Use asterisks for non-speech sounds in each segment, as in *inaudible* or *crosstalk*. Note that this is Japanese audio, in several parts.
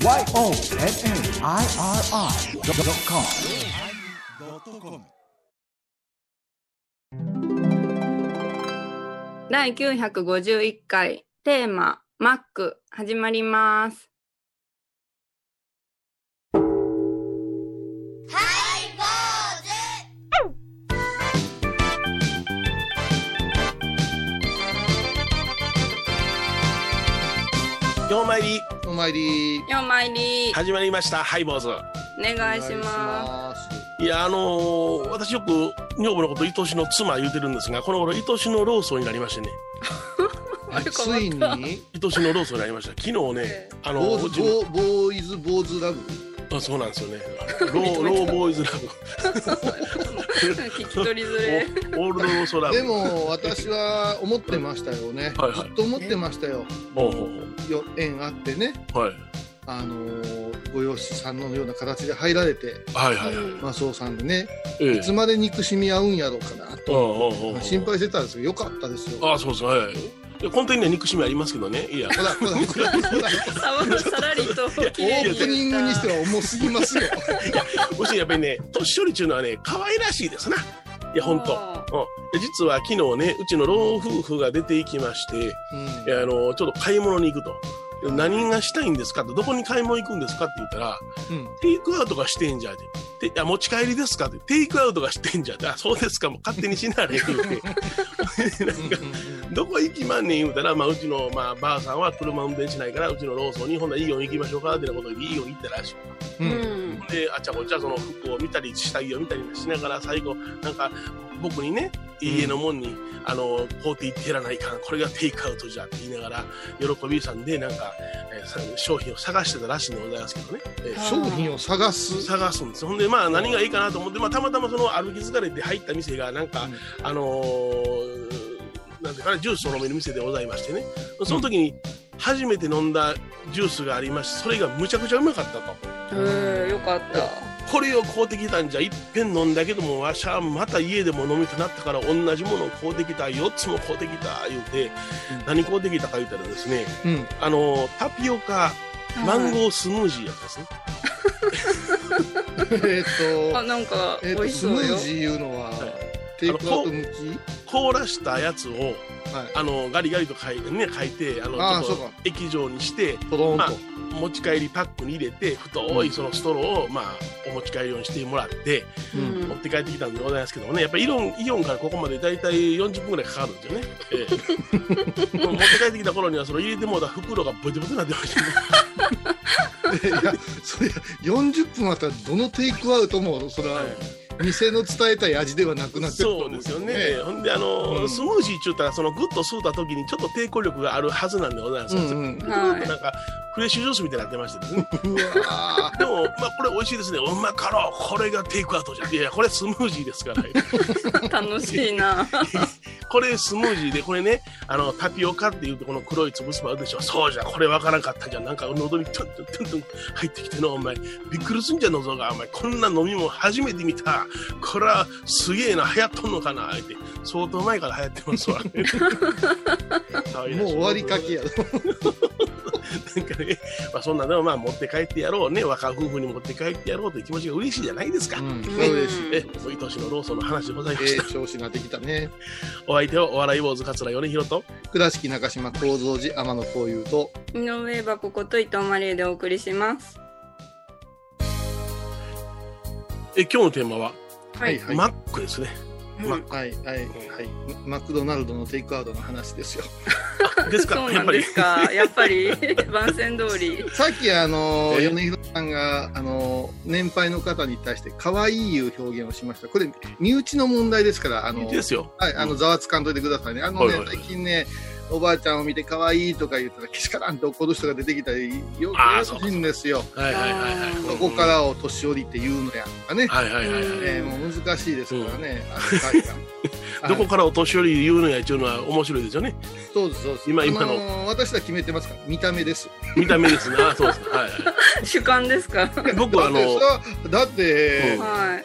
YONNIRI.com 第951回テーママック始まります。ようまいりお参り。ようまいり。始まりました。ハイボーズ。お願いしまます。いやあのー私よく女房のこと愛しの妻言うてるんですがこの頃愛しのローソンになりましてね。*laughs* ついに？愛しのローソンになりました。昨日ねえあのボーズうちのボーボーイズボーズラブ？あそうなんですよね。*laughs* ローローボーイズラブす。*laughs* 聞き取りづれ。*laughs* オールドローソラブでも私は思ってましたよね。はいはい。ずっと思ってましたよ。ほうほうよ縁あってね。はい。あのーご養子さんのような形で入られて。はいはいはい、マスオさんでねええ。いつまで憎しみ合うんやろうかなうんと心配してたんですけどよかったですよ。あそうです。はいはいいや根底には憎しみありますけどね。いやほらほらほらほらささらりと綺オープニングにしては重すぎますよ。もしやっぱりね年寄りっていうのはね可愛らしいですな。いや本当。あうん、で実は昨日ねうちの老夫婦が出て行きまして、うん。いやあのちょっと買い物に行くと。何がしたいんですかって、どこに買い物行くんですかって言ったら、うんテイクアウトがしてんじゃって。ていや、持ち帰りですかって、テイクアウトがしてんじゃって、あ、そうですか、もう勝手にしなれ、*laughs* 言うて。なんか、どこ行きまんねん言うたら、まあ、うちの、まあ、ばあさんは車運転しないから、うちのローソンに、ほんならイオン行きましょうか、ってなことで、イオン行ったらしい。ううんん。で、あちゃこちゃその服を見たり、下着を見たりしながら、最後、なんか、僕にね、家の門に、あの、買うていってやらないかん、これがテイクアウトじゃって言いながら、喜びさんで、なんか、えーさ商品を探してたらしいんでございますけどね。えー商品を探す？探すんですよほんで、まあ、何がいいかなと思って、まあ、たまたまその歩き疲れて入った店が、なんか、あのーなんていうかな、ジュースを飲める店でございましてね。その時に、初めて飲んだジュースがありまして、それがむちゃくちゃうまかったと。へえよかった。これを買うてきたんじゃいっぺん飲んだけどもわしゃまた家でも飲みたなったから同じものを買うてきた4つも買うてきた言うて、何買うてきたか言ったらですねうん。あのタピオカマンゴースムージーやったんですね、*laughs* えーっとあなんか美えー、と味しそうよ。スムー。ジーいうのは、はい。テイクアウト向き？凍らしたやつをはい。あのガリガリと書いてね書いてあのちょっと液状にしてトローンと、まあ持ち帰りパックに入れて太いそのストローを、まあ、お持ち帰りようにしてもらってうん。持って帰ってきたんでございますけどもね。やっぱりイオンイオンからここまでだいたい40分ぐらいかかるんですよね、*laughs* ええ。もう持って帰ってきた頃にはその入れてもうた袋がボテボテになってました。ね *laughs* いやそれ40分あったらどのテイクアウトもそれははい店の伝えたい味ではなくなってると思そうですよね。ほんで、あの、うんスムージーって言ったら、そのグッと吸うた時にちょっと抵抗力があるはずなんでございますよ。うんなんか、フレッシュジュースみたいになってましてですね。でも、*laughs* まあ、これ美味しいですね。うまかろう。これがテイクアウトじゃん。いやいや、これスムージーですから。楽しいな。*laughs* これスムージーで、これね、あの、タピオカって言うとこの黒い粒々あるでしょ。そうじゃ、これわからんかったじゃん。なんか喉にトントントントン入ってきての、お前。びっくりすんじゃん、喉が。お前、こんな飲み物初めて見た。これはすげえな、流行っとんのかなって。相当前から流行ってますわ。*laughs* もう終わりかけやろなんかね、まあそんなのをまあ持って帰ってやろうね、若夫婦に持って帰ってやろうという気持ちが嬉しいじゃないですか。うんそうですえ、おいとしのローソンの話でございました。ええ調子ができたねお相手はお笑い坊主桂米宏と、倉敷中島幸三寺天野幸雄と井上箱こと伊藤マリエでお送りします。え、今日のテーマは、はい。はいマックですね。はいはいはいマクドナルドのテイクアウトの話ですよ *laughs* ですか、そうやっぱり。なんですか。やっぱり *laughs* 番宣通り。さっきあのえ米広さんがあの年配の方に対して可愛いいう表現をしましたこれ身内の問題ですからあのですよ。はい、あの、ざわつかんといてくださいね。あのね、はいはいはい最近ね、おばあちゃんを見て可愛いとか言ったら、けしからんって怒る人が出てきたり、よくあーややこしいんですよ。はいはいはいはい。そこからを年寄りって言うのやとかね。はいはいはいはい。えーもう難しいですからね、あの会が *laughs* どこはいからお年寄り言うのやっていうのは面白いですよね。そうです、そうです。今今のあー私ら決めてますから、見た目です。見た目ですね。あそうですね。はいは *laughs* 主観ですか？い。僕はあの、だってさ、だって、うんはい。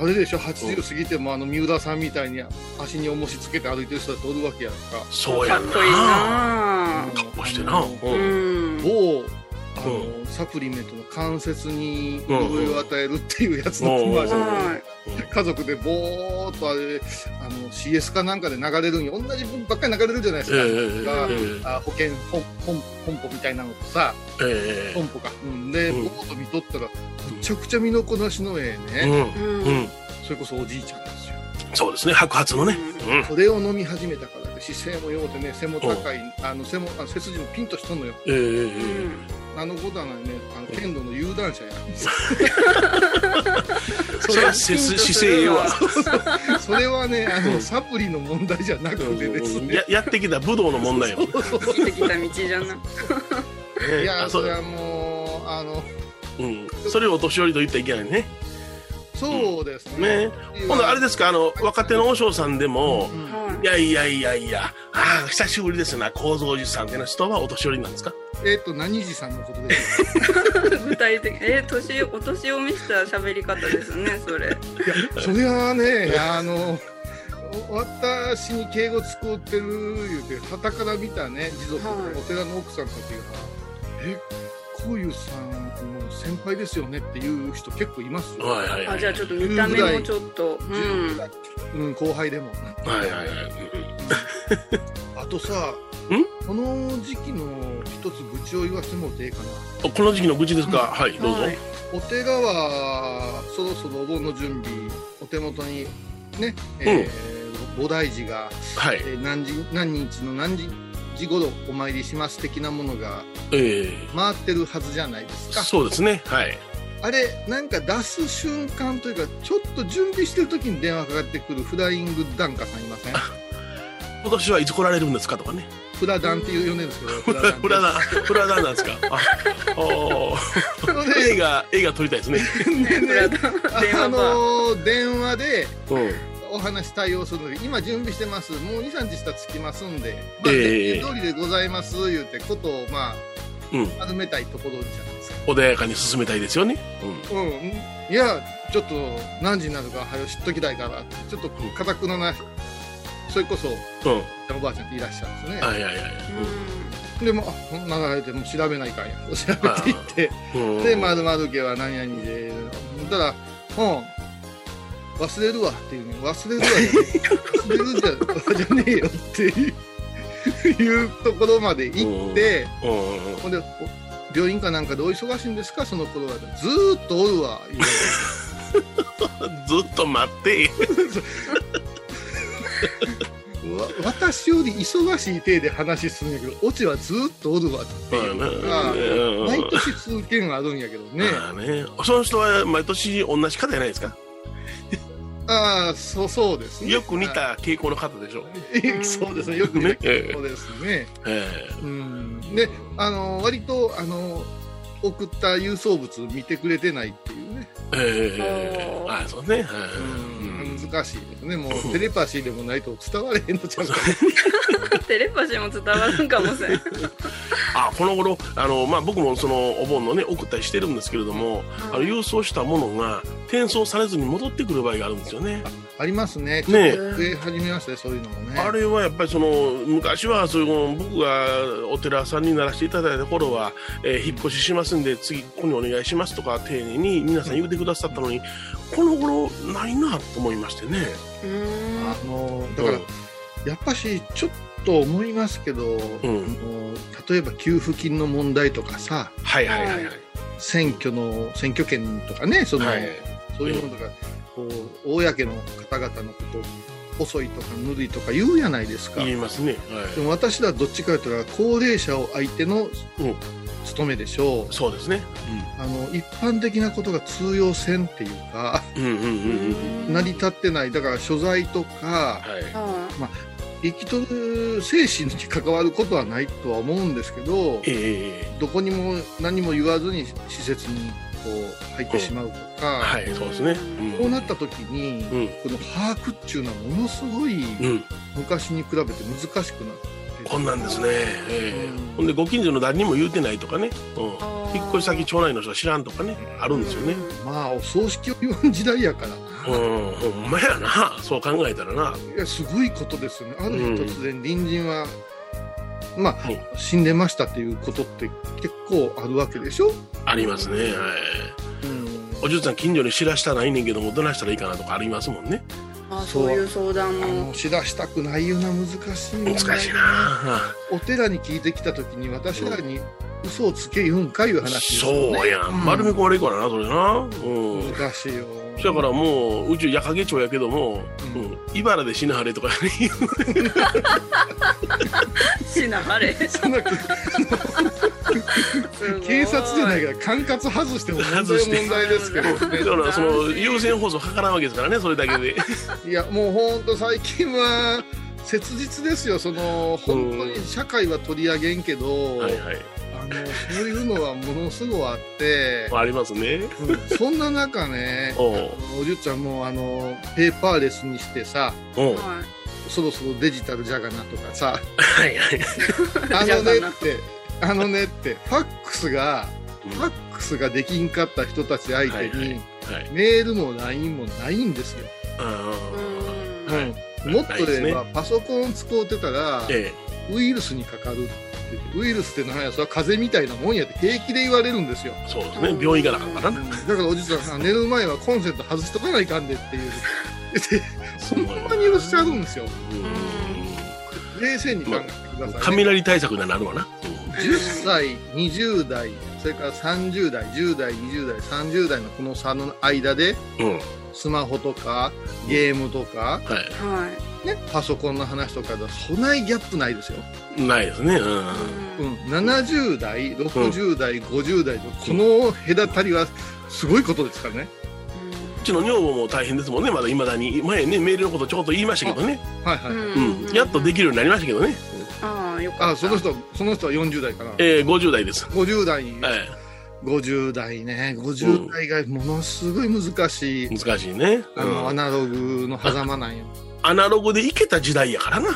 あれでしょ、80過ぎても、あの、三浦さんみたいに足に重しつけて歩いてる人だっておるわけやんか。そうやんな。かっこいいな格好してな。う。うんん。某、ああの、サプリメントの関節に潤いを与えるっていうやつのうんコマーシャルは家族でぼーっとあれあの CS かなんかで流れるんよ。同じ分ばっかり流れるじゃないですか、ええええがえ。あ保険本本本舗みたいなのとさええ本舗か、うん、で、うん。ぼーっと見とったらめちゃくちゃ身のこなしのええね、えうん。い。うん。それこそおじいちゃんですよ。そうですね。白髪のね。うん。それを飲み始めたからで姿勢もようてね背も高いあの背もあ背筋もピンとしとんのよ。ええええあのことはないね。あの剣道の有段者や。*laughs* それは姿勢ええわ。それはねあの、うん。サプリの問題じゃなくてですね、ややってきた武道の問題よ。生きてきた道じゃな。いやあそそれはもうあのうん、それをお年寄りと言ったらいけないね。そうですね。ね。今度あれですか、あの、若手の和尚さんでも、うん。はい。やいやいやいや、ああ、久しぶりですな、構造寺さんっていうのは人はお年寄りなんですか？えっ、と何時さんのことですよい。*laughs* 具体的。え、年、お年を召した喋り方ですね、それ。いやそれはねあの私に敬語使ってる言うて旗から見たね持続、はいお寺の奥さんたちが「えこういうさんの先輩ですよね」っていう人結構いますよ、はいはいはい。あ、じゃあちょっと見た目もちょっと。うん。うん、後輩でもはいはいはい。あとさこの時期の一つ愚痴を言わせてもらっていいかな。うんこの時期の愚痴ですか、はい、どうぞ。はい。お寺はそろそろお盆の準備お手元にね、えー菩提寺が、はい。えー何時何日の何時時頃お参りします的なものがえ回ってるはずじゃないですえか。そうですね、はい。あれなんか出す瞬間というかちょっと準備してる時に電話かかってくるフライングダンカさんいません？今年はいつ来られるんですかとかね。フラダンっていう呼んでるんですけどフ *laughs* フラフラダン、フラダンなんですか？あ、*laughs* おーそれで映画、映画撮りたいですね。でねフラダン電あ。のー電話でうん。お話対応するので今準備してますもう23日したら着きますんで、まあ、ええ通りでございます言うてことをまあうん。丸めたいところじゃないですか穏やかに進めたいですよね。うん。うんいやちょっと何時になるかはよ知っときたいからちょっと固くのなそれこそうん。おばあちゃんっていらっしゃるんですね、はいはいはい。うでもあこんな流れてもう調べないかんやと調べていってうん。で丸々家は何々でたらうん忘れるわっていうね忘れるわ忘れるじゃじゃねえよっていういうところまで行って。ほんでお病院かなんかでお忙しいんですか？その頃はずーっとおるわ *laughs* ずっと待って。*laughs* わ私より忙しい体で話するんやけどオチはずーっとおるわっていう。のがうん。毎年数件あるんやけどね。まあね。その人は毎年同じ方じゃないですか？ああそうそうですね。よく似た傾向の方でしょ。あそうですね。よく似たね。そうですね。えうん。であの割とあの送った郵送物見てくれてないっていうね、ええ。えおーあそうね。はいうん、難しいですねもうテレパシーでもないと伝われへんのちゃうかん。*laughs* テレパシーも伝わるんかもしれん。あこの頃あの、まあ、僕もそのお盆のね送ったりしてるんですけれども、あの郵送したものが転送されずに戻ってくる場合があるんですよね。ありますね。ちょっねと増え始めましたねそういうのもね。あれはやっぱりその昔はそういう僕がお寺さんにならせていただいた頃は、えー引っ越ししますんで次ここにお願いしますとか丁寧に皆さん言ってくださったのにこの頃ないなと思いましてね。うーん。あのだから、やっぱしちょっと思いますけど、んあの例えば給付金の問題とかさはいはいはいはい。選挙の選挙権とかねその、はいそういうものとか、こう公の方々のこと遅いとかぬるいとか言うやないですか。言いますね。はでも私らどっちかというと高齢者を相手のうん務めでしょうい。。そうですね。あの一般的なことが通用せんっていうかうんうんうんうんうん。成り立ってないだから所在とかはい。は生きとる精神に関わることはないとは思うんですけどええどこにも何も言わずに施設にこう入ってしまうとか、はいそうですね。こうなった時に、うんこの把握っていうのはものすごいうん。うん。昔に比べて難しくなってこんなんですね。ええうんほんでご近所の誰にも言うてないとかね。うん。あ引っ越し先町内の人は知らんとかね。あるんですよね。まあお葬式を言わん時代やからうん。ほんまやな。そう考えたらな。いやすごいことですよねある日突然隣人はまあ、うん死んでましたっていうことって結構あるわけでしょ？ありますね。はい。うん。おじゅうさん近所に知らしたないねんけども、どないしたらいいかなとかありますもんね。あそういう相談あもの、知らしたくないような難しい問題難しいなお寺に聞いてきたときに私らに嘘をつけ言うんかいう話ですそ。うやん。丸め込まれるからな、それな。うん。難しいよ。だからもう、うち、矢影町やけども、ううんん、茨で死ぬはれとかね、死なはれ。そんな *laughs* 警察じゃないから管轄外しても問題ですけどね。だからその優先放送かからんわけですからね、それだけで。*laughs* いやもうほんと最近は切実ですよその本当に社会は取り上げんけど、はいはい。あのそういうのはものすごいあって、ありますね。うんそんな中ね *laughs* おじゅっちゃんもあのペーパーレスにしてさそろそろデジタルじゃがなとかさはい。あのねってあのねってファックスがうん。ファックスができんかった人たち相手に、はいはい。はい。メールも LINE もないんですよ。もっと言えば、パソコン使うてたら、えウイルスにかかる。って言って、ウイルスって何や、それは風邪みたいなもんやって平気で言われるんですよ。え、そうですね。病院行かなかったうらな。んだからおじさんさ、寝る前はコンセント外しとかないかんでっていう。でそんなに許しちゃうんですよ。冷静に考えてください、ね。雷対策になるわな。10歳、20代、それから30代、10代、20代、30代のこの差の間で、うん。うん。スマホとか、ゲームとか、ははね、パソコンの話とかで、そないギャップないですよ。い。ないですね。うん。い。うん、70代、60代、50代のこの隔たりはすごいことですからね。うちの女房も大変ですもんね、まだいまだに。前ね、メールのことちょこっと言いましたけどね。はいはい。うん。やっとできるようになりましたけどね。ああ、よかった。あ、その人、その人は40代かな。えー、50代です。50代、はい。50代ね、50代がものすごい難しい、難しいね。あの、うんアナログの狭間なんよ。アナログでいけた時代やからな。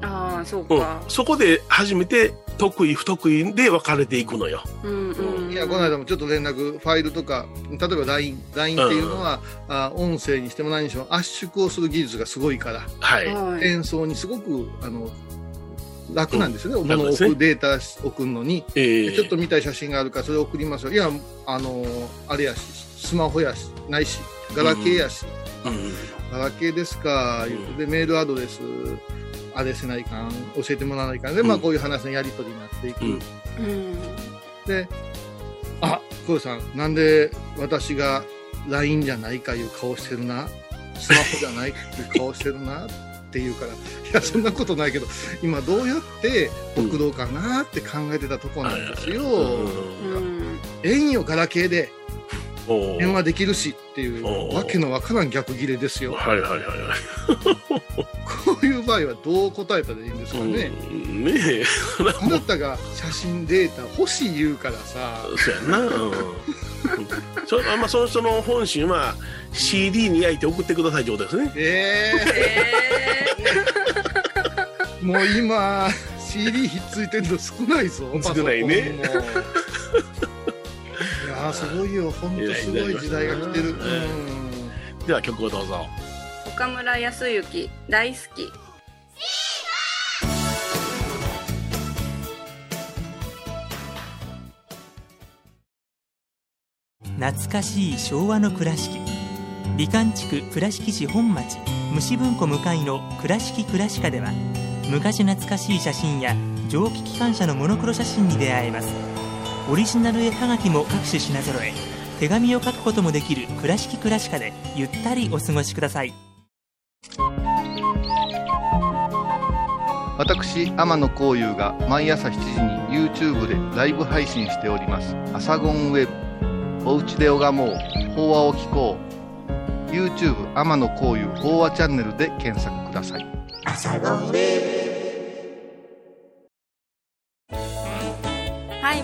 ああ、そううんか。。そこで初めて得意不得意で分かれていくのよ。うんうん。いや、この間もちょっと連絡、ファイルとか、例えば LINE、LINE っていうのは、あ音声にしても何にしても圧縮をする技術がすごいから、はい。はい。演奏にすごく、あの、楽なんですよね。ん物を楽ですね送るデータ送るのに、えー、ちょっと見たい写真があるからそれ送りますよ。いや、あのあれやし、スマホやし、ないし、ガラケーやし、うん。ガラケーですか、言うてで、メールアドレス、あれせないかん、教えてもらわないかん。で、まあ、うんこういう話のやり取りになっていく。で、あ、小遊さん、なんで私が LINE じゃないかいう顔してるな、スマホじゃないっていう顔してるな？って言うから、いや、そんなことないけど、今どうやって送ろうかなって考えてたとこなんですよ。うんうん。ええんよ、ガラケーで電話できるしっていうわけのわからん逆ギレですよ。はいはいはいはい。こういう場合はどう答えたらいいんですかね。うん、ねえ。*laughs* あなたが写真データ欲しい言うからさ、そうやんな。うん。そ *laughs* まあ、その人の本心は CD に焼いて送ってくださいってことですね。ええー、*laughs* もう今 CD ひっついてるの少ないぞ。少ないねやーすごいよ、本当すごい時代が来てる。では曲をどうぞ。ー、岡村康之、大好き。懐かしい昭和の倉敷美観地区倉敷市本町虫文庫向かいの「倉敷倉歯科」では昔懐かしい写真や蒸気機関車のモノクロ写真に出会えますオリジナル絵はがきも各種品揃え手紙を書くこともできる「倉敷倉歯科」でゆったりお過ごしください。私天野幸雄が毎朝7時に YouTube でライブ配信しております「アサゴンウェブ」「おうちで拝もう。法話を聞こう」YouTube 天野幸雄法話チャンネルで検索ください。ハイ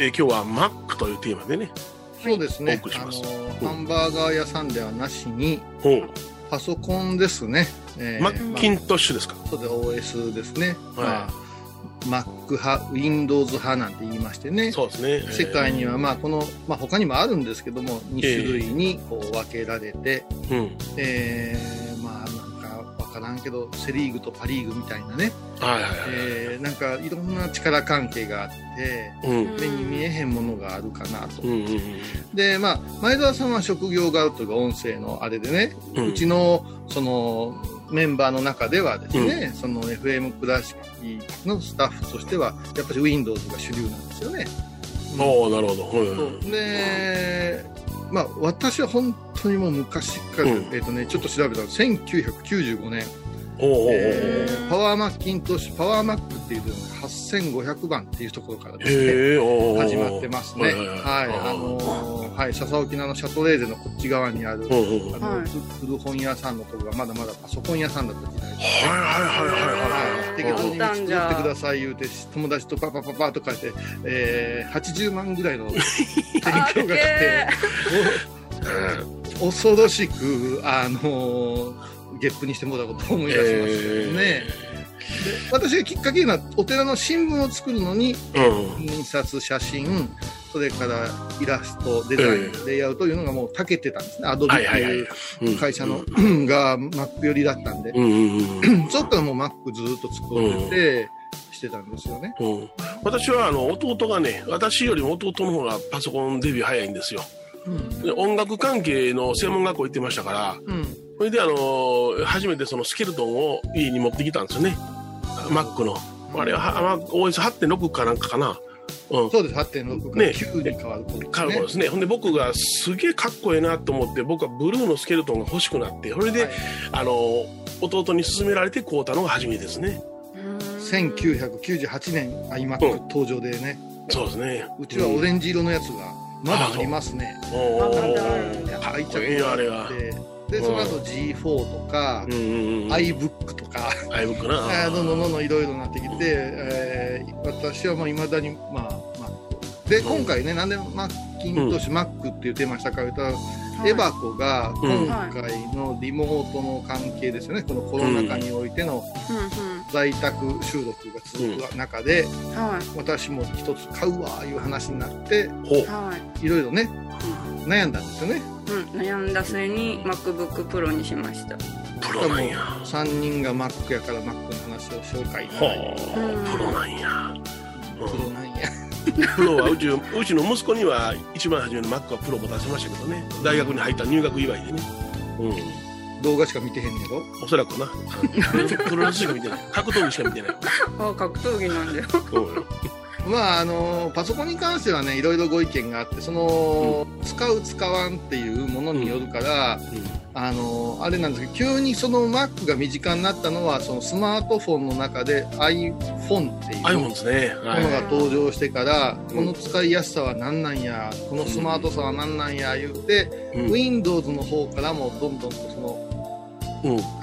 えー今日はマックというテーマでね。そうですね。あのうん。ハンバーガー屋さんではなしにパソコンですね、えーマッキントッシュですか？そうで OS ですね、はまあ、Mac 派 Windows 派なんて言いましてね。そうですね。世界にはまあこの、まあ、他にもあるんですけども2種類にこう分けられて、うん。えーけどセ・リーグとパ・リーグみたいなね、はいはいはい。えーなんかいろんな力関係があってうん。目に見えへんものがあるかなとうんうんうん。でまあ前澤さんは職業があるというか音声のあれでね、ううんちのそのメンバーの中ではですね、その FM 倉敷のスタッフとしてはやっぱり Windows が主流なんですよね。おおなるほど。はいでまあ私は本当にもう昔から、うんえっ、とねちょっと調べたら1995年、えーパワーマッキントッシュパワーマックっていうのが8500番っていうところからですね。始まってますね。はいい、ははいはい。あのーはい、笹沖縄のシャトレーゼのこっち側にある、あの、はい。古本屋さんのところがまだまだパソコン屋さんだった時代で。はいはいはいはい、適当に作ってください言うて友達とパパパパと書いて、えー、80万ぐらいの提供が来てお恐ろしくあのーゲップにしてもらったことを思い出しますよね、で私がきっかけになお寺の新聞を作るのにうん。印刷写真それからイラストデザイン、レイアウトというのがもう長けてたんですねアドビってはいう。うん会社の、が Mac 寄りだったんで、うんうんうん。そっからもう Mac ずっと作ってて、してたんですよね。うん、私はあの弟がね、私よりも弟の方がパソコンデビュー早いんですよ。うん。で音楽関係の専門学校行ってましたから、うん。それであの初めてそのスケルトンを家に持ってきたんですよね。Mac の。あれは、は OS8.6 かなんかかな。うん。そうです、8.6からね9に変わる頃ですカルボですね。ほんで僕がすげえかっこええなと思って、僕はブルーのスケルトンが欲しくなって、それで、はいあの弟に勧められて買うたのが初めてですね。1998年 iMac うん登場でね、そうですね。うちはオレンジ色のやつがまだありますね。おあまだあーるんだ愛あっ。て、で、その後 G4 とかうん、うんうん。iBook とか、アイブックな。*laughs* どんどんどんどんいろいろなってきて、えー私はもういまだに、まあ、Mac。で、今回ね、なんでマッキントッシュ、Mac っていうテーマにしたかというと、エバコが今回のリモートの関係ですよね、このコロナ禍においての在宅収録が続く中で、私も一つ買うわいう話になって、い。いろいろね、悩んだんですよね。うん、悩んだ末に MacBookPro にしました。プロなんや。3人が Mac やから Mac の話を紹介。ほう。ん。う。プロなんや。プロなんや。プロはうちうちの息子には一番初めの Mac はプロも出しましたけどね。大学に入った入学祝いでね。うん。動画しか見てへんねやろ？おそらくな。*laughs* プロレスしか見てない。格闘技しか見てない。*laughs* あ格闘技なんだようんまああのパソコンに関してはねいろいろご意見があってその、使う使わんっていうものによるから、あのあれなんですけど急にその Mac が身近になったのはそのスマートフォンの中で iPhone っていうものい。が登場してから、うん。この使いやすさは何なんやこのスマートさは何なんや言うて、うん。Windows の方からもどんどんとそのうん。あの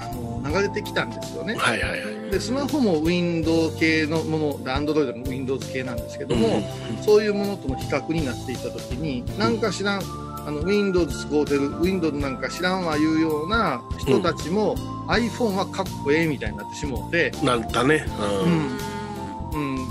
流れてきたんですよね。はいはいはい。でスマホも Windows 系のもので Android も Windows 系なんですけども、そういうものとの比較になっていった時に何か知らんあの Windows 使うてる Windows なんか知らんわいうような人たちも、iPhone はかっこええみたいになってしもうて、うん。なんだね。う。うんんうん、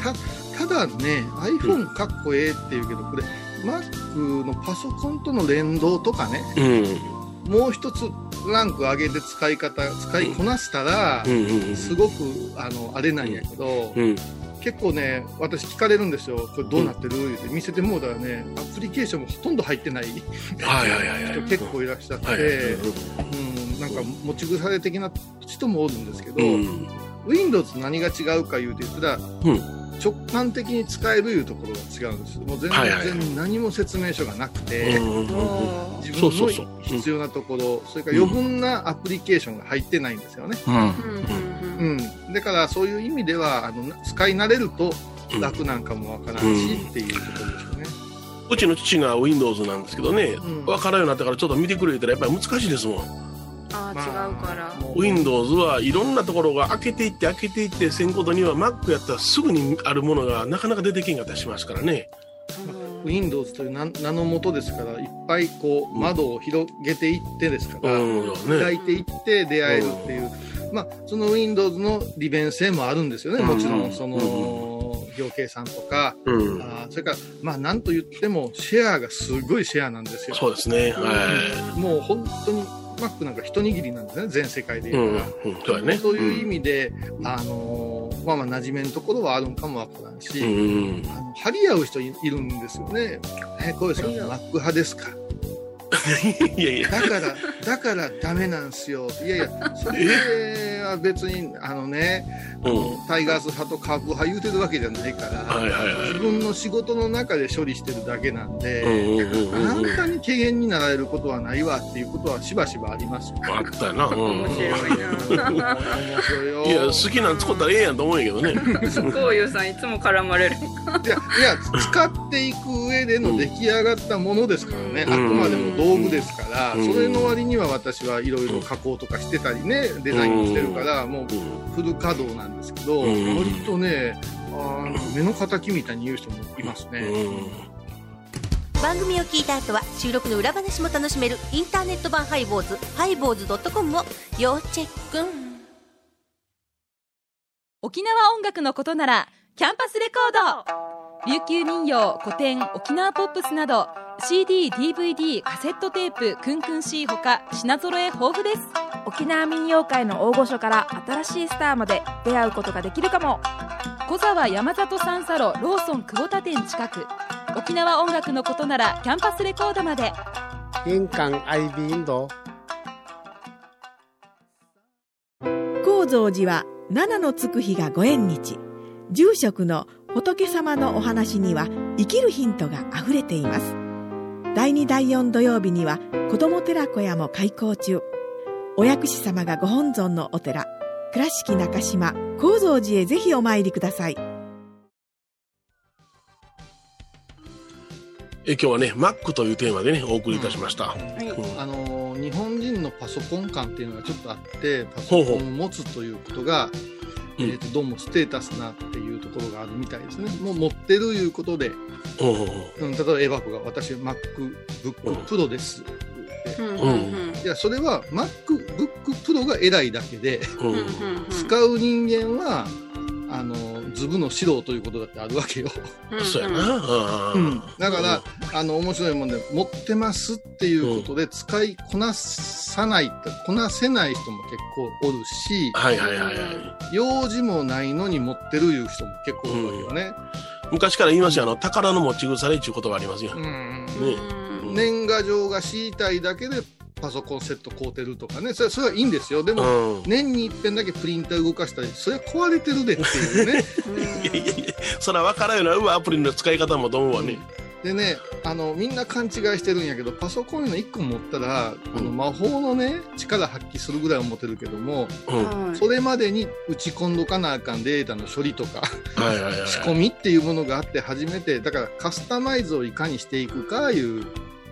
たただね iPhone かっこええっていうけどこれ Mac のパソコンとの連動とかねうん。もう一つランク上げて使い方使いこなしたら。すごくあのあれなんやけど、うん。結構ね私聞かれるんですよこれどうなってる、言って見せてもうたらねアプリケーションもほとんど入ってない人。結構いらっしゃって、はい。うん、なんか持ち腐れ的な人もおるんですけど、うん。Windows と何が違うか言うて言ったら、うん直感的に使えるいうところが違うんです。もう全然何も説明書がなくて、自分の必要なところ、それから余分なアプリケーションが入ってないんですよね。うんうんうんうん。だからそういう意味では、あの、使い慣れると楽なんかもわからんし、うんっていうところですよね。うちの父が Windows なんですけどね、うん分からんようになってからちょっと見てくれたらやっぱり難しいですもん。あー違うから。Windows はいろんなところが開けていって開けていってせんことには Mac やったらすぐにあるものがなかなか出てけんかったりしますからね。うん。Windows という名名のもとですから、いっぱいこう窓を広げていってですから、うん、ね。開いていって出会えるっていう、まあ、その Windows の利便性もあるんですよね、もちろうんん、その、行計算とか、うん。あーそれから、まあ、なんと言っても、シェアがすごいシェアなんですよ。そうですね。はもう本当に、Mac なんか一握りなんですね、全世界でい。うん。言うかうん、そうやね。ら。そういう意味で、あのーまあまあ、馴染めんところはあるんかもわからんし、うん。うん。あの張り合う人いいるんですよね。え、小林さん、張り合う Mac 派ですか？*laughs* いやいや。だから、だからダメなんすよ。いやいや、それ *laughs* は別に、あのね、うん。タイガース派とカープ派言うてるわけじゃないから、はいはいはい自分の仕事の中で処理してるだけなんうんで、うんうんうんうん。簡単に軽減になられることはないわっていうことはしばしばありますよ。あったよな。うん。面白いな面白いよ。いや、好きなん作ったらええやんと思うんやけどね。こういうさんいつも絡まれるいや、いや、使っていく上での出来上がったものですからね、うんあくまでも道具ですから、うんそれの割には私はいろいろ加工とかしてたりね、デザインもしてるから、もううん。フル稼働なんですけど、うん割とね、あの目の敵みたいに言う人もいますね。うん。番組を聞いた後は収録の裏話も楽しめるインターネット版ハイボーズハイボーズドットコムを要チェック沖縄音楽のことならキャンパスレコード琉球民謡古典沖縄ポップスなど CD/DVD カセットテープクンクン C ほか品揃え豊富です沖縄民謡界の大御所から新しいスターまで出会うことができるかも。小沢山里三佐路ローソン久保田店近く。沖縄音楽のことならキャンパスレコードまで。印港 IB 印度高蔵寺は七のつく日がご縁日。住職の仏様のお話には生きるヒントがあふれています。第2第4土曜日には子ども寺小屋も開校中お薬師様がご本尊のお寺倉敷中島・高蔵寺へぜひお参りください。え今日はね、Mac というテーマでね、お送りいたしました。はい。うん。あのー日本人のパソコン感っていうのがちょっとあってパソコンを持つということが、うん。えー、とどうもステータスなっていうところがあるみたいですね。もう持ってるいうことで、うんうんう。んうん、例えばエバコが私 MacBook Pro です、うんうんうんいやそれは MacBook Pro が偉いだけで使う人間はあのズブの素人ということだってあるわけよ、うん。そうやな。うん。だから、あの面白いもんで持ってますっていうことで使いこなさないってこなせない人も結構おるしはいはいはいはい。用事もないのに持ってるいう人も結構おるわけよね。昔から言いますよ、あの、宝の持ち腐れっていう言葉ありますよ。うん。ね。うん。年賀状が敷いたいだけでパソコンセット買うてるとかね。それそれはいいんですよ。でも、うん。年に一遍だけプリンター動かしたりそれは壊れてるでっていうね。*laughs* いやいやいや、そら分からんような、うわ、アプリの使い方もと思うわね。でねあのみんな勘違いしてるんやけどパソコンの1個持ったら、あの魔法のね力発揮するぐらいは持てるけどもそれまでに打ち込んどかなあかんデータの処理とかはいはいはい。仕込みっていうものがあって初めてだからカスタマイズをいかにしていくかいう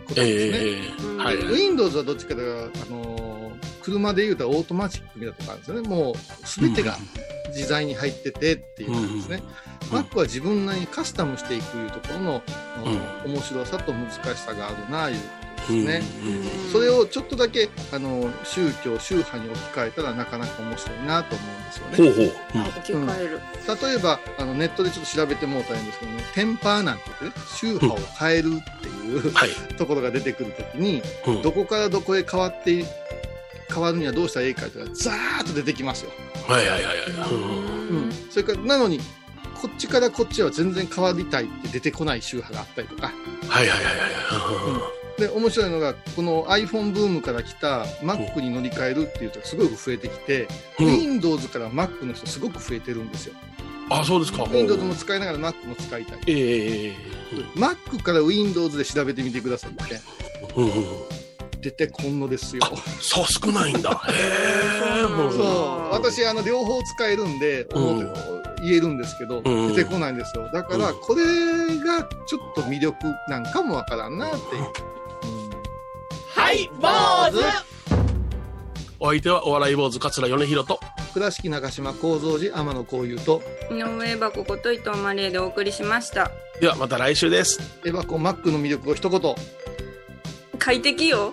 ことええですね。ええはいはい。Windows はどっちかというと、あのー車で言うとオートマチックみたいなとこあるんですよね。もう全てが自在に入っててっていう感じですね。うん Mac は自分なりにカスタムしていくいうところの、あの面白さと難しさがあるないうですね。それをちょっとだけあの宗教宗派に置き換えたらなかなか面白いなと思うんですよね。ほうほう。うん置き換える例えばあのネットでちょっと調べてもうたらいいんですけどね、テンパーなんて言ってね、宗派を変えるっていうはい。*laughs* ところが出てくるときに、うんどこからどこへ変わって変わるにはどうしたらいいかというのがザーッと出てきますよ。はいはいはいはい。うん、それからなのにこっちからこっちは全然変わりたいって出てこない宗派があったりとかはいはいはいはい。で面白いのがこの iPhone ブームから来た Mac に乗り換えるっていうとすごく増えてきて、うん Windows から Mac の人すごく増えてるんですよ。あ、そうですか。Windows も使いながら Mac も使いたい。ええ Mac から Windows で調べてみてくださいって。うんうん。出てこんのですよ。そう少ないんだ。へえ。そう。私、あの、両方使えるんで、うん言えるんですけど、うん出てこないんですよ。だから、うんこれがちょっと魅力なんかもわからんなっていう。はい、坊主お相手はお笑い坊主桂米宏と。倉敷中島幸三寺天野幸雄と、井上箱こと伊藤マリエでお送りしましたではまた来週です。エバコ Mac の魅力を一言。快適よ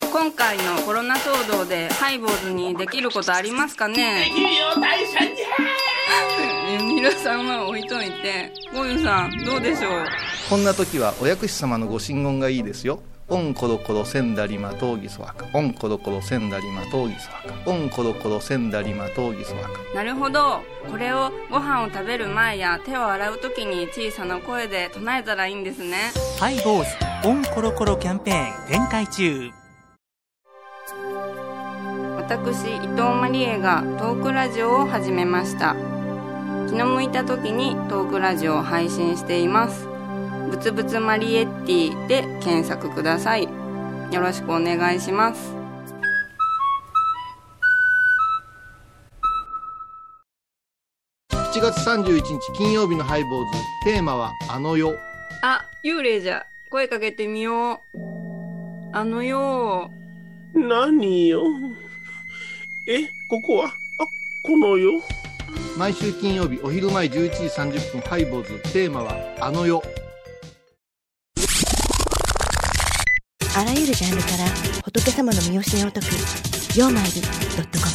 今回のコロナ騒動でハイボーズにできることありますかね？できるよ大社に皆さんは置いといてゴユさんどうでしょう？こんな時はお薬師様のご神言がいいですよ。オンコロコロセンダリマトウギソワカ。オンコロコロセンダリマトウギソワカ。オンコロコロセンダリマトウギソワカ。なるほどこれをご飯を食べる前や手を洗う時に小さな声で唱えたらいいんですねハイボーズオンコロコロキャンペーン展開中私伊藤マリエがトークラジオを始めました気の向いた時にトークラジオを配信していますぶつぶつマリエッティで検索くださいよろしくお願いします7月31日金曜日のハイボーズ。テーマはあの世。あ幽霊じゃ声かけてみようあのよ何よ。え、ここは？あ、このよ。毎週金曜日お昼前11時30分ハイボーズ。テーマはあの世。あらゆるジャンルから仏様の身教えを解く「曜マイルドットコム」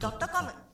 ドットコム